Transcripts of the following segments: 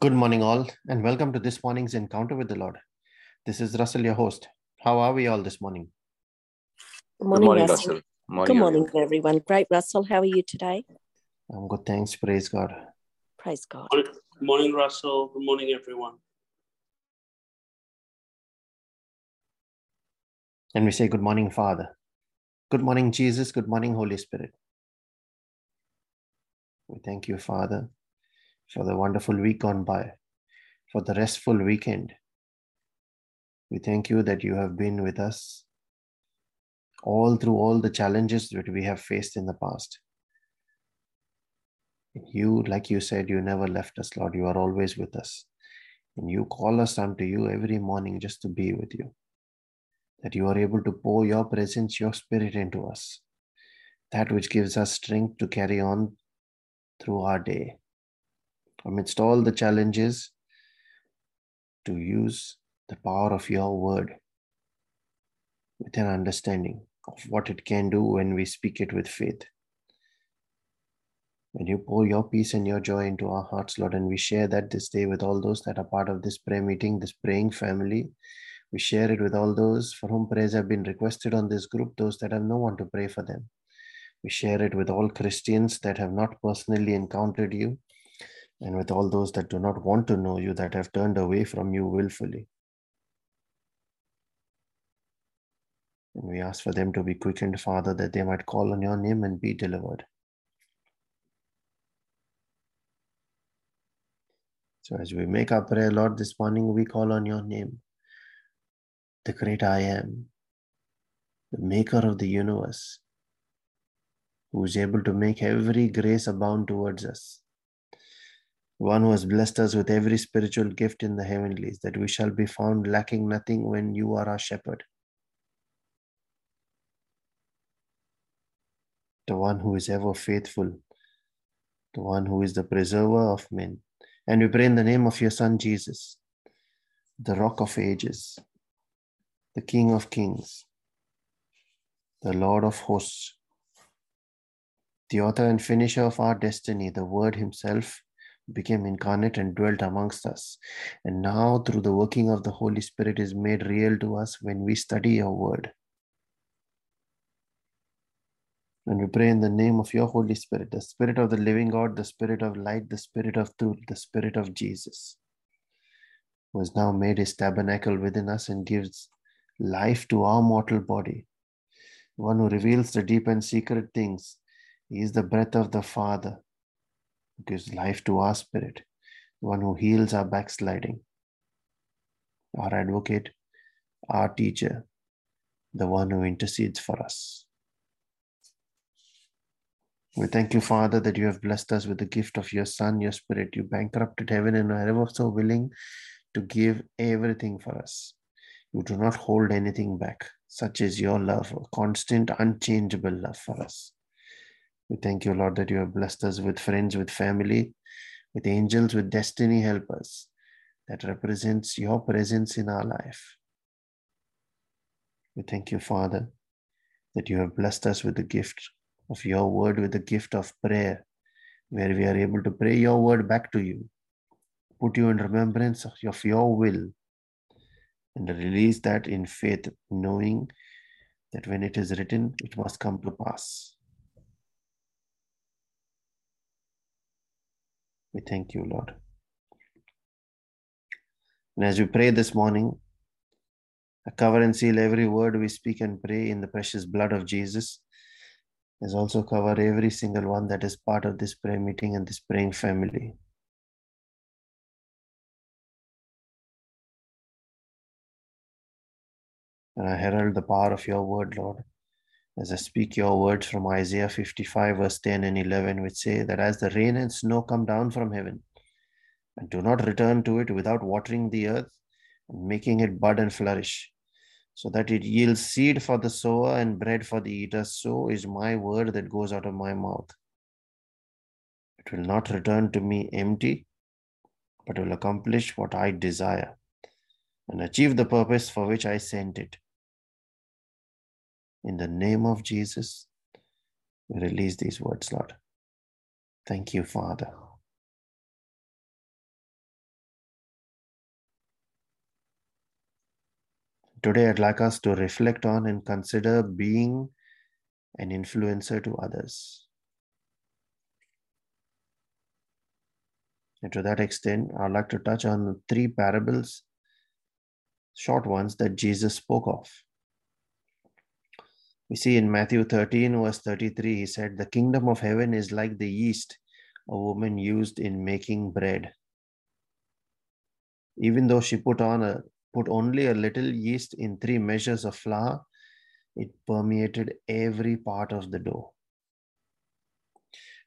Good morning, all, and welcome to this morning's encounter with the Lord. This is Russell, your host. How are we all this morning? Good Good morning, morning, Russell. Russell. Morning, Good everyone. morning, everyone. Great, Russell. How are you today? I'm good, thanks. Praise God. Praise God. Good morning, Russell. Good morning, everyone. And we say, Good morning, Father. Good morning, Jesus. Good morning, Holy Spirit. We thank you, Father, for the wonderful week gone by, for the restful weekend. We thank you that you have been with us all through all the challenges that we have faced in the past. You, like you said, you never left us, Lord. You are always with us. And you call us unto you every morning just to be with you. That you are able to pour your presence, your spirit into us. That which gives us strength to carry on through our day. Amidst all the challenges, to use the power of your word with an understanding of what it can do when we speak it with faith. When you pour your peace and your joy into our hearts, Lord, and we share that this day with all those that are part of this prayer meeting, this praying family. We share it with all those for whom prayers have been requested on this group, those that have no one to pray for them. We share it with all Christians that have not personally encountered you, and with all those that do not want to know you, that have turned away from you willfully. And we ask for them to be quickened, Father, that they might call on your name and be delivered. So as we make our prayer, Lord, this morning, we call on your name, the great I am, the maker of the universe, who is able to make every grace abound towards us. One who has blessed us with every spiritual gift in the heavenlies, that we shall be found lacking nothing when you are our shepherd. The one who is ever faithful, the one who is the preserver of men. And we pray in the name of your Son Jesus, the rock of ages, the King of kings, the Lord of hosts, the author and finisher of our destiny, the Word Himself became incarnate and dwelt amongst us. And now, through the working of the Holy Spirit, is made real to us when we study your Word. And we pray in the name of your Holy Spirit, the Spirit of the living God, the Spirit of light, the Spirit of truth, the Spirit of Jesus, who has now made his tabernacle within us and gives life to our mortal body. One who reveals the deep and secret things. He is the breath of the Father, gives life to our spirit, the one who heals our backsliding, our advocate, our teacher, the one who intercedes for us. We thank you, Father, that you have blessed us with the gift of your Son, your Spirit. You bankrupted heaven and are ever so willing to give everything for us. You do not hold anything back. Such is your love, a constant, unchangeable love for us. We thank you, Lord, that you have blessed us with friends, with family, with angels, with destiny helpers that represents your presence in our life. We thank you, Father, that you have blessed us with the gift of your word, with the gift of prayer, where we are able to pray your word back to you, put you in remembrance of of your will, and release that in faith, knowing that when it is written, it must come to pass. We thank you, Lord. And as we pray this morning, I cover and seal every word we speak and pray in the precious blood of Jesus. As also cover every single one that is part of this prayer meeting and this praying family. And I herald the power of your word, Lord, as I speak your words from Isaiah 55, verse 10 and 11, which say that as the rain and snow come down from heaven and do not return to it without watering the earth and making it bud and flourish, so that it yields seed for the sower and bread for the eater, so is my word that goes out of my mouth. It will not return to me empty, but will accomplish what I desire and achieve the purpose for which I sent it. In the name of Jesus, we release these words, Lord. Thank you, Father. Today, I'd like us to reflect on and consider being an influencer to others. And to that extent, I'd like to touch on three parables, short ones that Jesus spoke of. We see in Matthew 13, verse 33, he said, The kingdom of heaven is like the yeast a woman used in making bread. Even though she put on a put only a little yeast in three measures of flour, it permeated every part of the dough.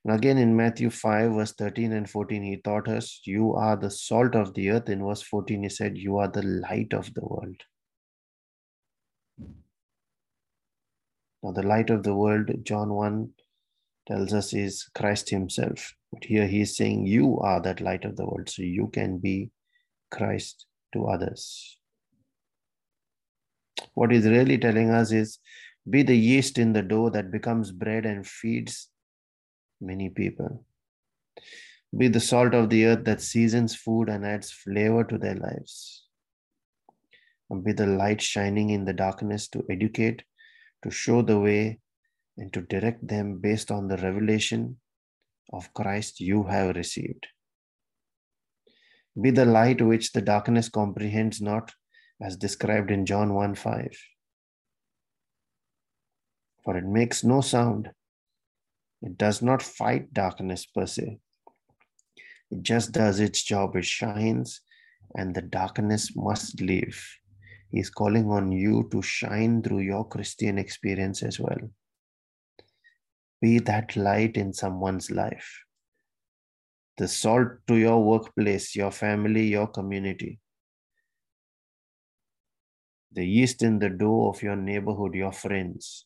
And again in Matthew 5, verse 13 and 14, he taught us, You are the salt of the earth. In verse 14, he said, You are the light of the world. Now, the light of the world, John 1 tells us, is Christ Himself. But here he is saying, You are that light of the world. So you can be Christ to others. What he's really telling us is be the yeast in the dough that becomes bread and feeds many people. Be the salt of the earth that seasons food and adds flavor to their lives. And be the light shining in the darkness to educate, to show the way, and to direct them based on the revelation of Christ you have received. Be the light which the darkness comprehends not, as described in John 1 5. For it makes no sound, it does not fight darkness per se. It just does its job. It shines, and the darkness must leave. He's calling on you to shine through your Christian experience as well. Be that light in someone's life. The salt to your workplace, your family, your community. The yeast in the dough of your neighborhood, your friends.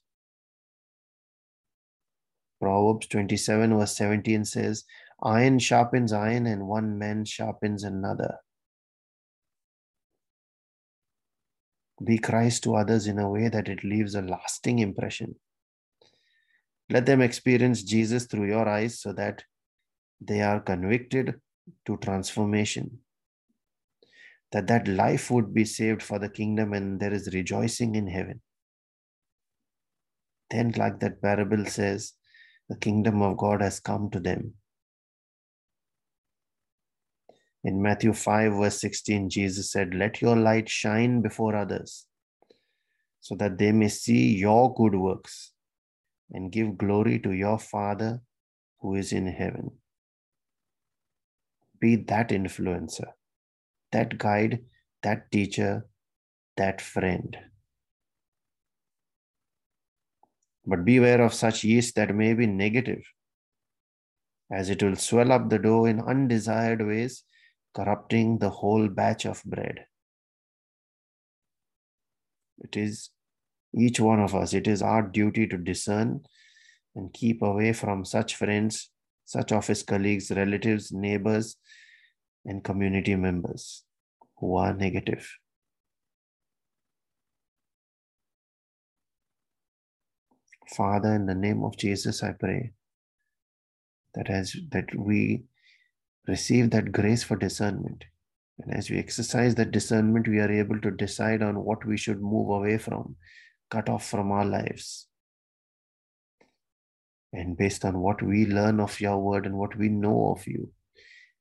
Proverbs 27, verse 17 says, Iron sharpens iron, and one man sharpens another. Be Christ to others in a way that it leaves a lasting impression. Let them experience Jesus through your eyes so that they are convicted to transformation. That that life would be saved for the kingdom and there is rejoicing in heaven. Then, like that parable says, the kingdom of God has come to them. In Matthew 5, verse 16, Jesus said, Let your light shine before others so that they may see your good works and give glory to your Father who is in heaven. Be that influencer, that guide, that teacher, that friend. But beware of such yeast that may be negative, as it will swell up the dough in undesired ways, corrupting the whole batch of bread. It is each one of us, it is our duty to discern and keep away from such friends, such office colleagues, relatives, neighbors, and community members who are negative. Father, in the name of Jesus, I pray that as that we receive that grace for discernment, and as we exercise that discernment, we are able to decide on what we should move away from, cut off from our lives. And based on what we learn of your word and what we know of you,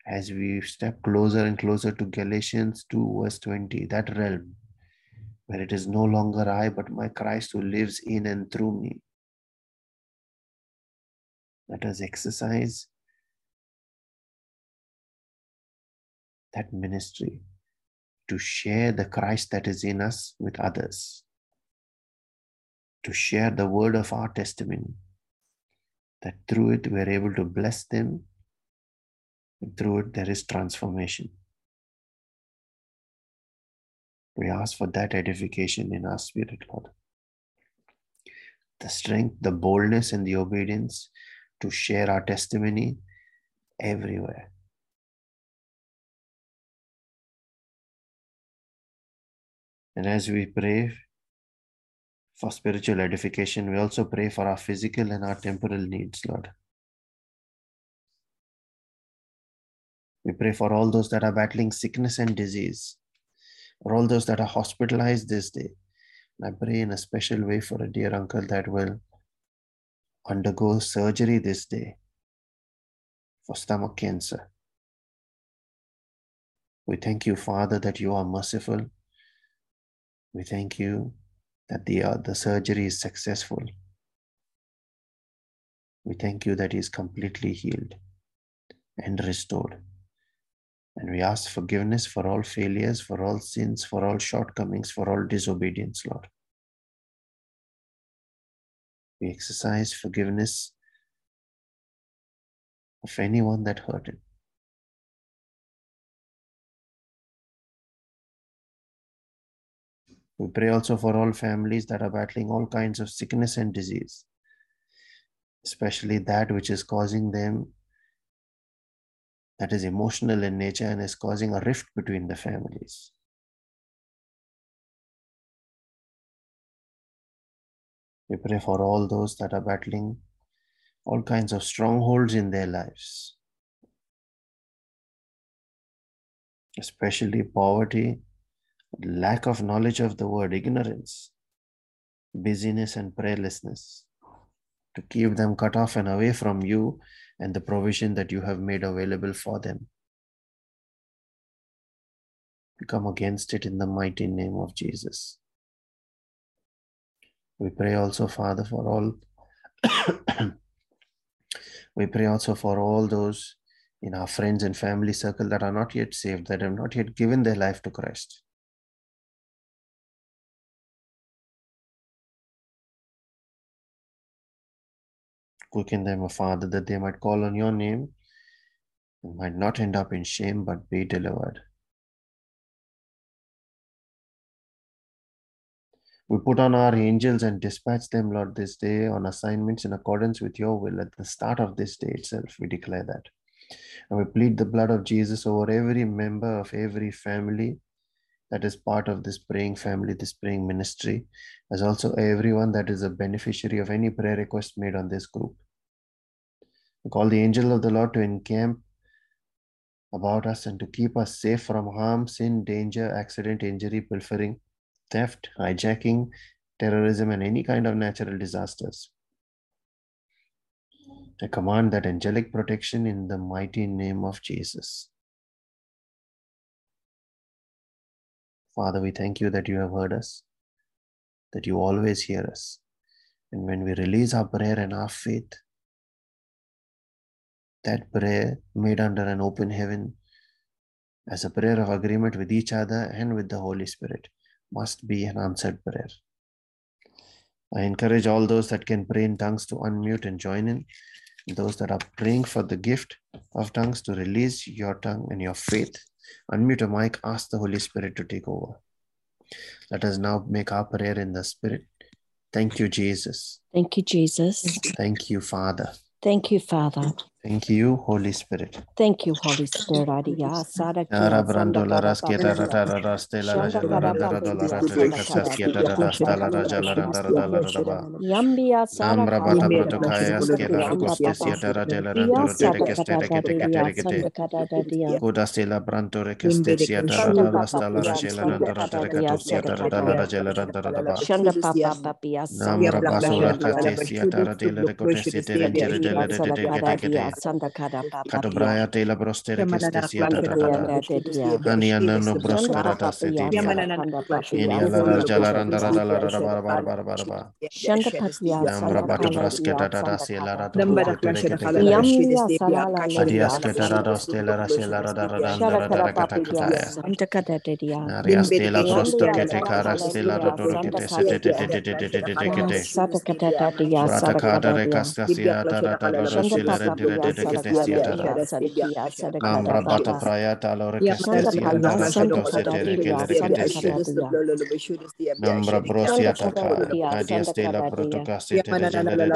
as we step closer and closer to Galatians 2, verse 20, that realm where it is no longer I, but my Christ who lives in and through me. Let us exercise that ministry to share the Christ that is in us with others, to share the word of our testimony, that through it we're able to bless them, and through it there is transformation. We ask for that edification in our spirit, Lord. The strength, the boldness, and the obedience to share our testimony everywhere. And as we pray for spiritual edification, we also pray for our physical and our temporal needs, Lord. We pray for all those that are battling sickness and disease. For all those that are hospitalized this day, I pray in a special way for a dear uncle that will undergo surgery this day for stomach cancer. We thank you, Father, that you are merciful. We thank you that the, uh, the surgery is successful. We thank you that he is completely healed and restored. And we ask forgiveness for all failures, for all sins, for all shortcomings, for all disobedience, Lord. We exercise forgiveness of anyone that hurt We pray also for all families that are battling all kinds of sickness and disease, especially that which is causing them, that is emotional in nature and is causing a rift between the families. We pray for all those that are battling all kinds of strongholds in their lives, especially poverty, lack of knowledge of the word, ignorance, busyness, and prayerlessness, to keep them cut off and away from you and the provision that you have made available for them. We come against it in the mighty name of Jesus. We pray also, Father, for all. we pray also for all those in our friends and family circle that are not yet saved, that have not yet given their life to Christ. Quicken them, O Father, that they might call on your name and might not end up in shame but be delivered. We put on our angels and dispatch them, Lord, this day on assignments in accordance with your will. At the start of this day itself, we declare that. And we plead the blood of Jesus over every member of every family that is part of this praying family, this praying ministry, as also everyone that is a beneficiary of any prayer request made on this group. We call the angel of the Lord to encamp about us and to keep us safe from harm, sin, danger, accident, injury, pilfering, theft, hijacking, terrorism, and any kind of natural disasters. I command that angelic protection in the mighty name of Jesus. Father, we thank you that you have heard us, that you always hear us. And when we release our prayer and our faith, that prayer made under an open heaven as a prayer of agreement with each other and with the Holy Spirit must be an answered prayer. I encourage all those that can pray in tongues to unmute and join in. Those that are praying for the gift of tongues to release your tongue and your faith. Unmute a mic, ask the Holy Spirit to take over. Let us now make our prayer in the Spirit. Thank you, Jesus. Thank you, Jesus. Thank you, Father. Thank you, Father. Thank you, Holy Spirit. Thank you, Holy Spirit. Adiya, Yara sanda brando la kada raskieta papiya. rata rara stela la Shanda jala kada randa rada la papiya, rata sanda reka kada saskieta papiya, rara sanda stala ra kada jala randa papiya. rada la rada ba. Yambia sada Nambra kada bata papiya, protokaya sanda skela kia, anda rukoste papa. sieta rate la randa Iya rate sada reke kada stere kete kete dadiya, rekete. sanda kada dadiya. Koda stela branto reke ste sieta Shanda rada la papa stala ra piya, shela sanda randa rata kada reka dadiya, to sada sieta rada la ra jala randa rada ba. Shanda papa papiya, sanda Nambra kada basura dadiya. kate sieta rate la rekote siete renjere Kadadiya, dele rete sada teke kada teke te. sanda kada papa Kato da. Ini ala la jala randa la da da da se la kada rada diya. ruko tere kete kete. Yamliya salala Adias liya, kete sanda ra se la rada rada anda Shada rada kada raka papiya, takataya. sanda kada diya. Naria stela prosto Yamliya kete sada kara kala stela diya, rada sanda kete sete kada te te te te te te te te da da da da da Shanda sila papa rendire piya, de de sada kete kada siata da. diya, sada kiya, sada kada Nambra bata papa. praya talo rekeste Shanda siata paya, da sanda kato kada sete rekele diya, sanda rekete kada sia. diya. Nambra Shanda brosiata kada ka. diya, Nadia sanda stela kada diya. protoka sete regele de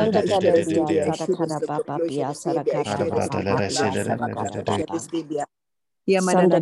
de de Shanda de de kada de de Yamana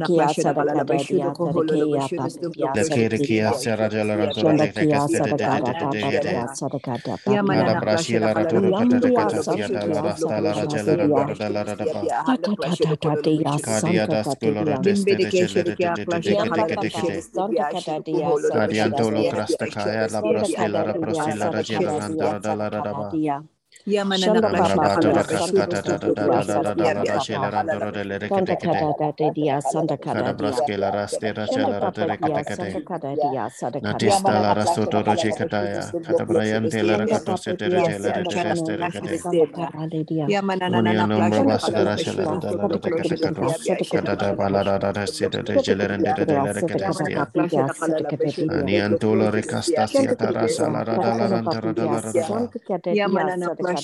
Yamana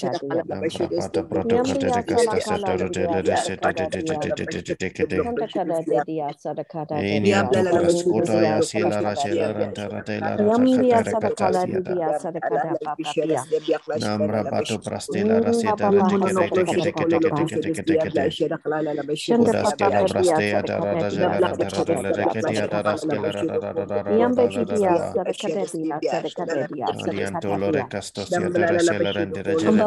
Yambe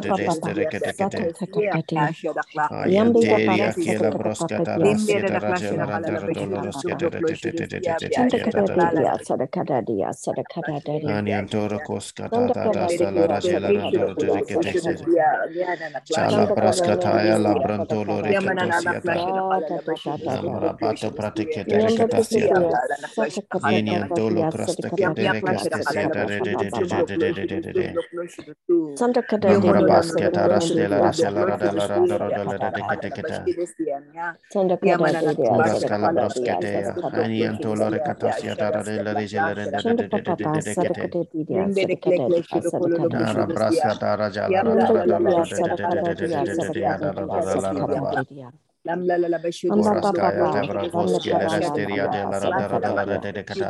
Santa Catarina, basket arastela rasela radela randoro dela dedicate kita yamana braskala braskete ani antolo recatosia dara dela rigela renda dedicate dara brasa dara jala dara dala dedicate Lam la la la bashiru. Ora skaya tebra voski lera steria dela radara dela dedicate.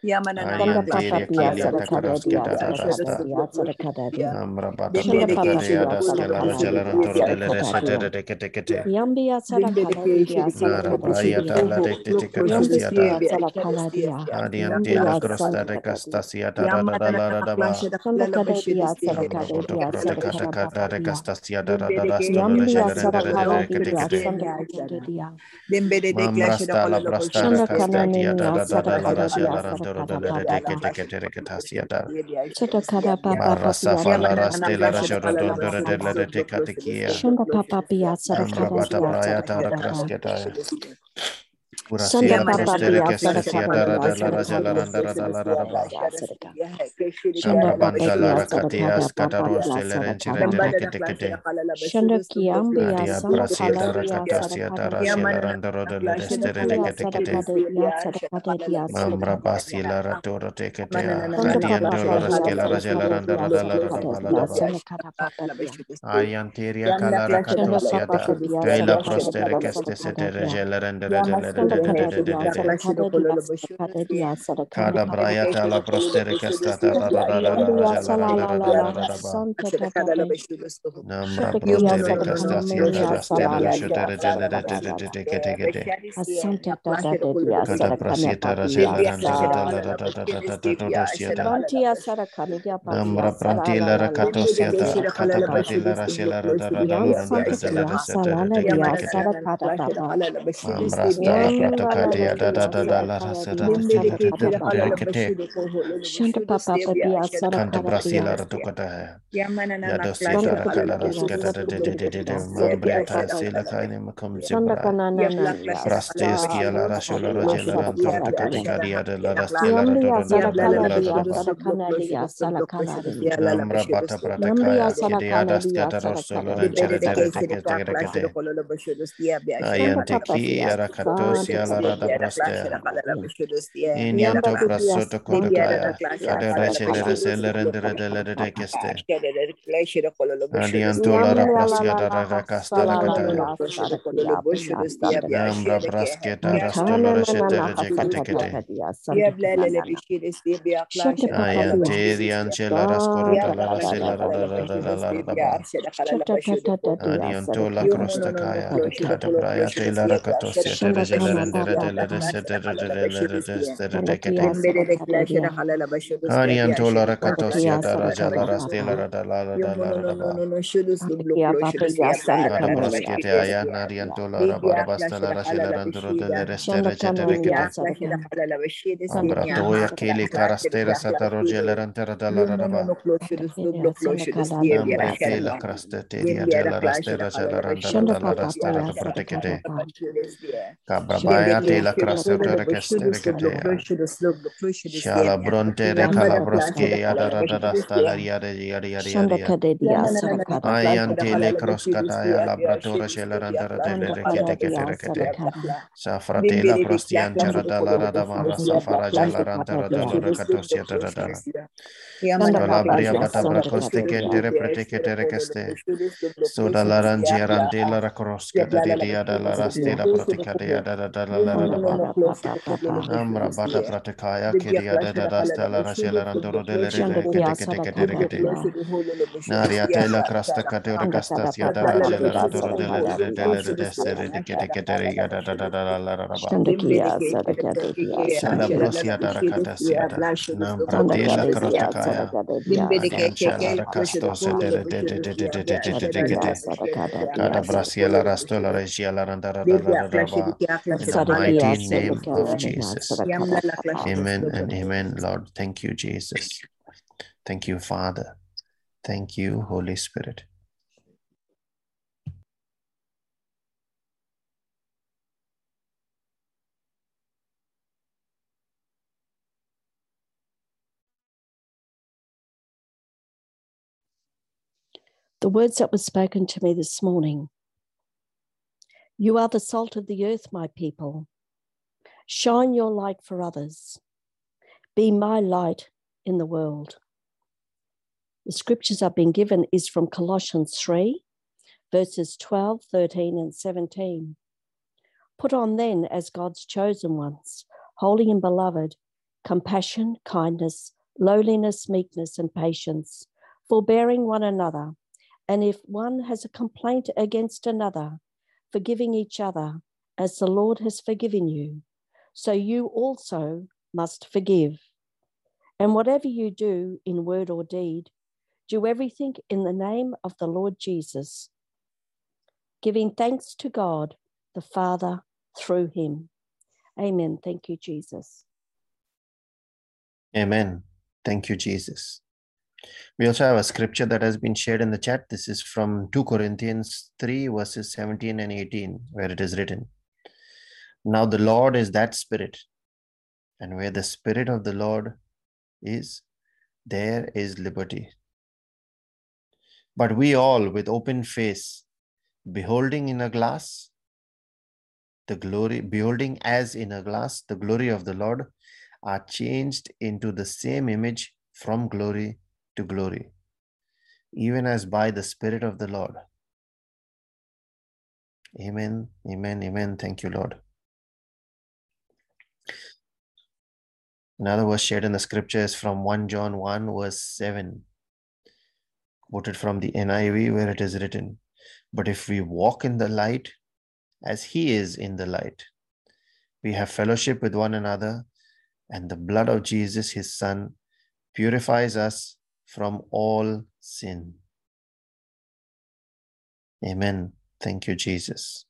Shanda pata Shanda papa piazza da Sanda de Dia de de ya da Sadakada da Dia da la la ba. Sadakada Dia. Uras Papa kaya Papa de bravoski Sanda resteria de la randa Kada rodolo Dia de de kata. Sanda Ayanteria Papa Dia kilia Sadakada takaraske Dia da da da Sadakada sta. Dia Sadakada Dia Namra bata Shanda brata Papa karia Dia das kela Sadakada rajala Dia rantoro de le Sadakada resete Dia de kete kete. Yambia Sadakada Dia Nara Sadakada braya da Dia la de te te Yambia katasia da. Sadakada Dia Adiante la Yambia crosta de Sadakada Dia castasia da da da da la da da ba. Shanda Kada Dia Namra Sadakada boto Dia prote kata Sadakada kata de Papa castasia da da da da sto lo Yambia rejele rende de de Sadakada de kete Dia kete. Sadakada Dia Mamra sta la brasta de Shanda castatia da Kanania da da da la Sadakada Dia rajala rantoro de Sadakada le de Papa kete kete de katasia da. Shanda Kada Papa Marasa Pia fala Sadakada raste la Dia rajoro don de de Sadakada le de katikia. Shanda Papa Pia Namra Sadakada bata Dia praya da da Sadakada krasketa. Pura Shanda sira Papa prostere Pia que sta sia Sadakada dara Dia da la raja la Sadakada randa ra da la ra ra ba. Shanda Amra Papa banta la Pia ra katia Sadakada Papa skataros Pia te le rencire de Sadakada de kete kete. Shanda Kiambia Adia prasia Sadakada dara Dia kata sia Sadakada dara Dia sia la randa ro de le Shanda restere de Kia kete kete. Sadakada Dia Sadakada Dia Mamra Sadakada basi la ra toro te kete a. Shanda Kadian Papa dolo Pia raske la raja la Sadakada randa Dia ra da la ra ra Sadakada ba la Dia da ba. Sadakada Papa Pia Arianteria calara Shanda katosia Papa da. Pia Kaila Sadakada prostere Dia que ste se te Sadakada Dia regele rendere de le de Shanda de de Kada de de Dia de de. Sadakada Dia Sadakada Dia Sadakada Kada Papa braya Pia tala prostere que sta da da da da da da Yambia raja la randa Salala ra da La la La ra da ba. Santa Tata Namra Shatakia brostere Sadakana castasia da Mania rastela Salala rasho de Dia de de de de Sadakada de de kete kete. Asante Tata Dia Kada Sadakana prasita Papia rajela randa ra da la Sa da da da da da da da da sia da. Shantia Sadakana Dia Papia Namra Salala prantila La ra La katosia Santa da. Tata Kata Papa pratila rashela ra da da da Yan lo randa Santa da da la Kia resta de Salala de kete Dia kete. Sadakada Papa Amra sta la La La La pratokatia da da Dia da da la Katakatia, Shanta Papa, diala rada brastea. Inianto tela. Cabra Baya de la crasera Shala bronte de calabroske ya da da da da sta yada yada yada yada. Ayante le kata ya la bratora shela randa rada le rekete kete rekete. Safrate la prostian cara da la rada mara safara jala randa rada lo rekatos yada da da. da. Calabria bata brakostike te re bracoste kete reprete kete rekeste. Soda la rangia randela racrosca da di yada la rastela protica de yada da da. La la Shanda la ba. kada papa papa. Amra bata pratikaya kiria da da da stela rashela randoro de le Shanda kia rekete kete kete saraka rekete. dia. Nariatela crasta cateora Shanda kada castas yada papa rajela dia randoro delle saraka delle dia. delle de desere de kete kete riga da da da da da la la la ba. Shanda kia saraka dia Shala saraka. brosia da rakata siata. Nam Shanda pratela kada dia crostacaya. saraka dia Adian saraka chala papa. racastos de de de de de de de de de de Shanda de dia kete. saraka Kada dia saraka. brasiela rastola regiala randara da da da da ba. In the mighty name of Jesus. Amen and amen, Lord. Thank you, Jesus. Thank you, Father. Thank you, Holy Spirit. The words that were spoken to me this morning. You are the salt of the earth, my people. Shine your light for others. Be my light in the world. The scriptures I've been given is from Colossians 3, verses 12, 13, and 17. Put on then as God's chosen ones, holy and beloved, compassion, kindness, lowliness, meekness, and patience, forbearing one another. And if one has a complaint against another, forgiving each other as the Lord has forgiven you, so you also must forgive. And whatever you do in word or deed, do everything in the name of the Lord Jesus, giving thanks to God the Father through him. Amen. Thank you, Jesus. Amen. Thank you, Jesus. We also have a scripture that has been shared in the chat. This is from 2 Corinthians 3, verses 17 and 18, where it is written Now the Lord is that Spirit, and where the Spirit of the Lord is, there is liberty. But we all, with open face, beholding in a glass, the glory, beholding as in a glass the glory of the Lord, are changed into the same image from glory to glory, even as by the Spirit of the Lord. Amen, amen, amen. Thank you, Lord. Another verse shared in the scripture is from 1 John 1, verse 7, quoted from the NIV, where it is written, But if we walk in the light as He is in the light, we have fellowship with one another, and the blood of Jesus, His Son, purifies us from all sin. Amen. Thank you, Jesus.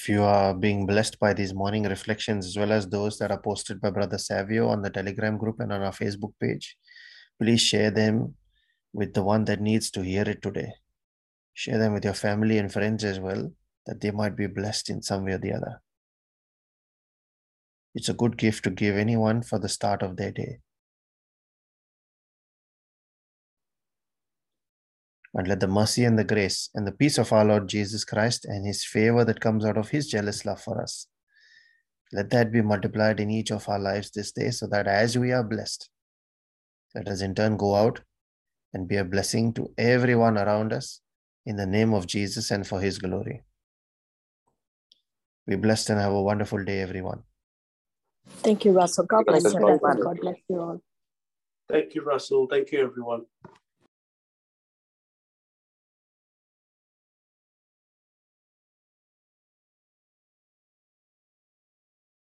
If you are being blessed by these morning reflections, as well as those that are posted by Brother Savio on the Telegram group and on our Facebook page, please share them with the one that needs to hear it today. Share them with your family and friends as well, that they might be blessed in some way or the other. It's a good gift to give anyone for the start of their day. And let the mercy and the grace and the peace of our Lord Jesus Christ and his favor that comes out of his jealous love for us, let that be multiplied in each of our lives this day so that as we are blessed, let us in turn go out and be a blessing to everyone around us in the name of Jesus and for his glory. Be blessed and have a wonderful day, everyone. Thank you, Russell. God bless you, everyone. God bless you all. Thank you, Russell. Thank you, everyone.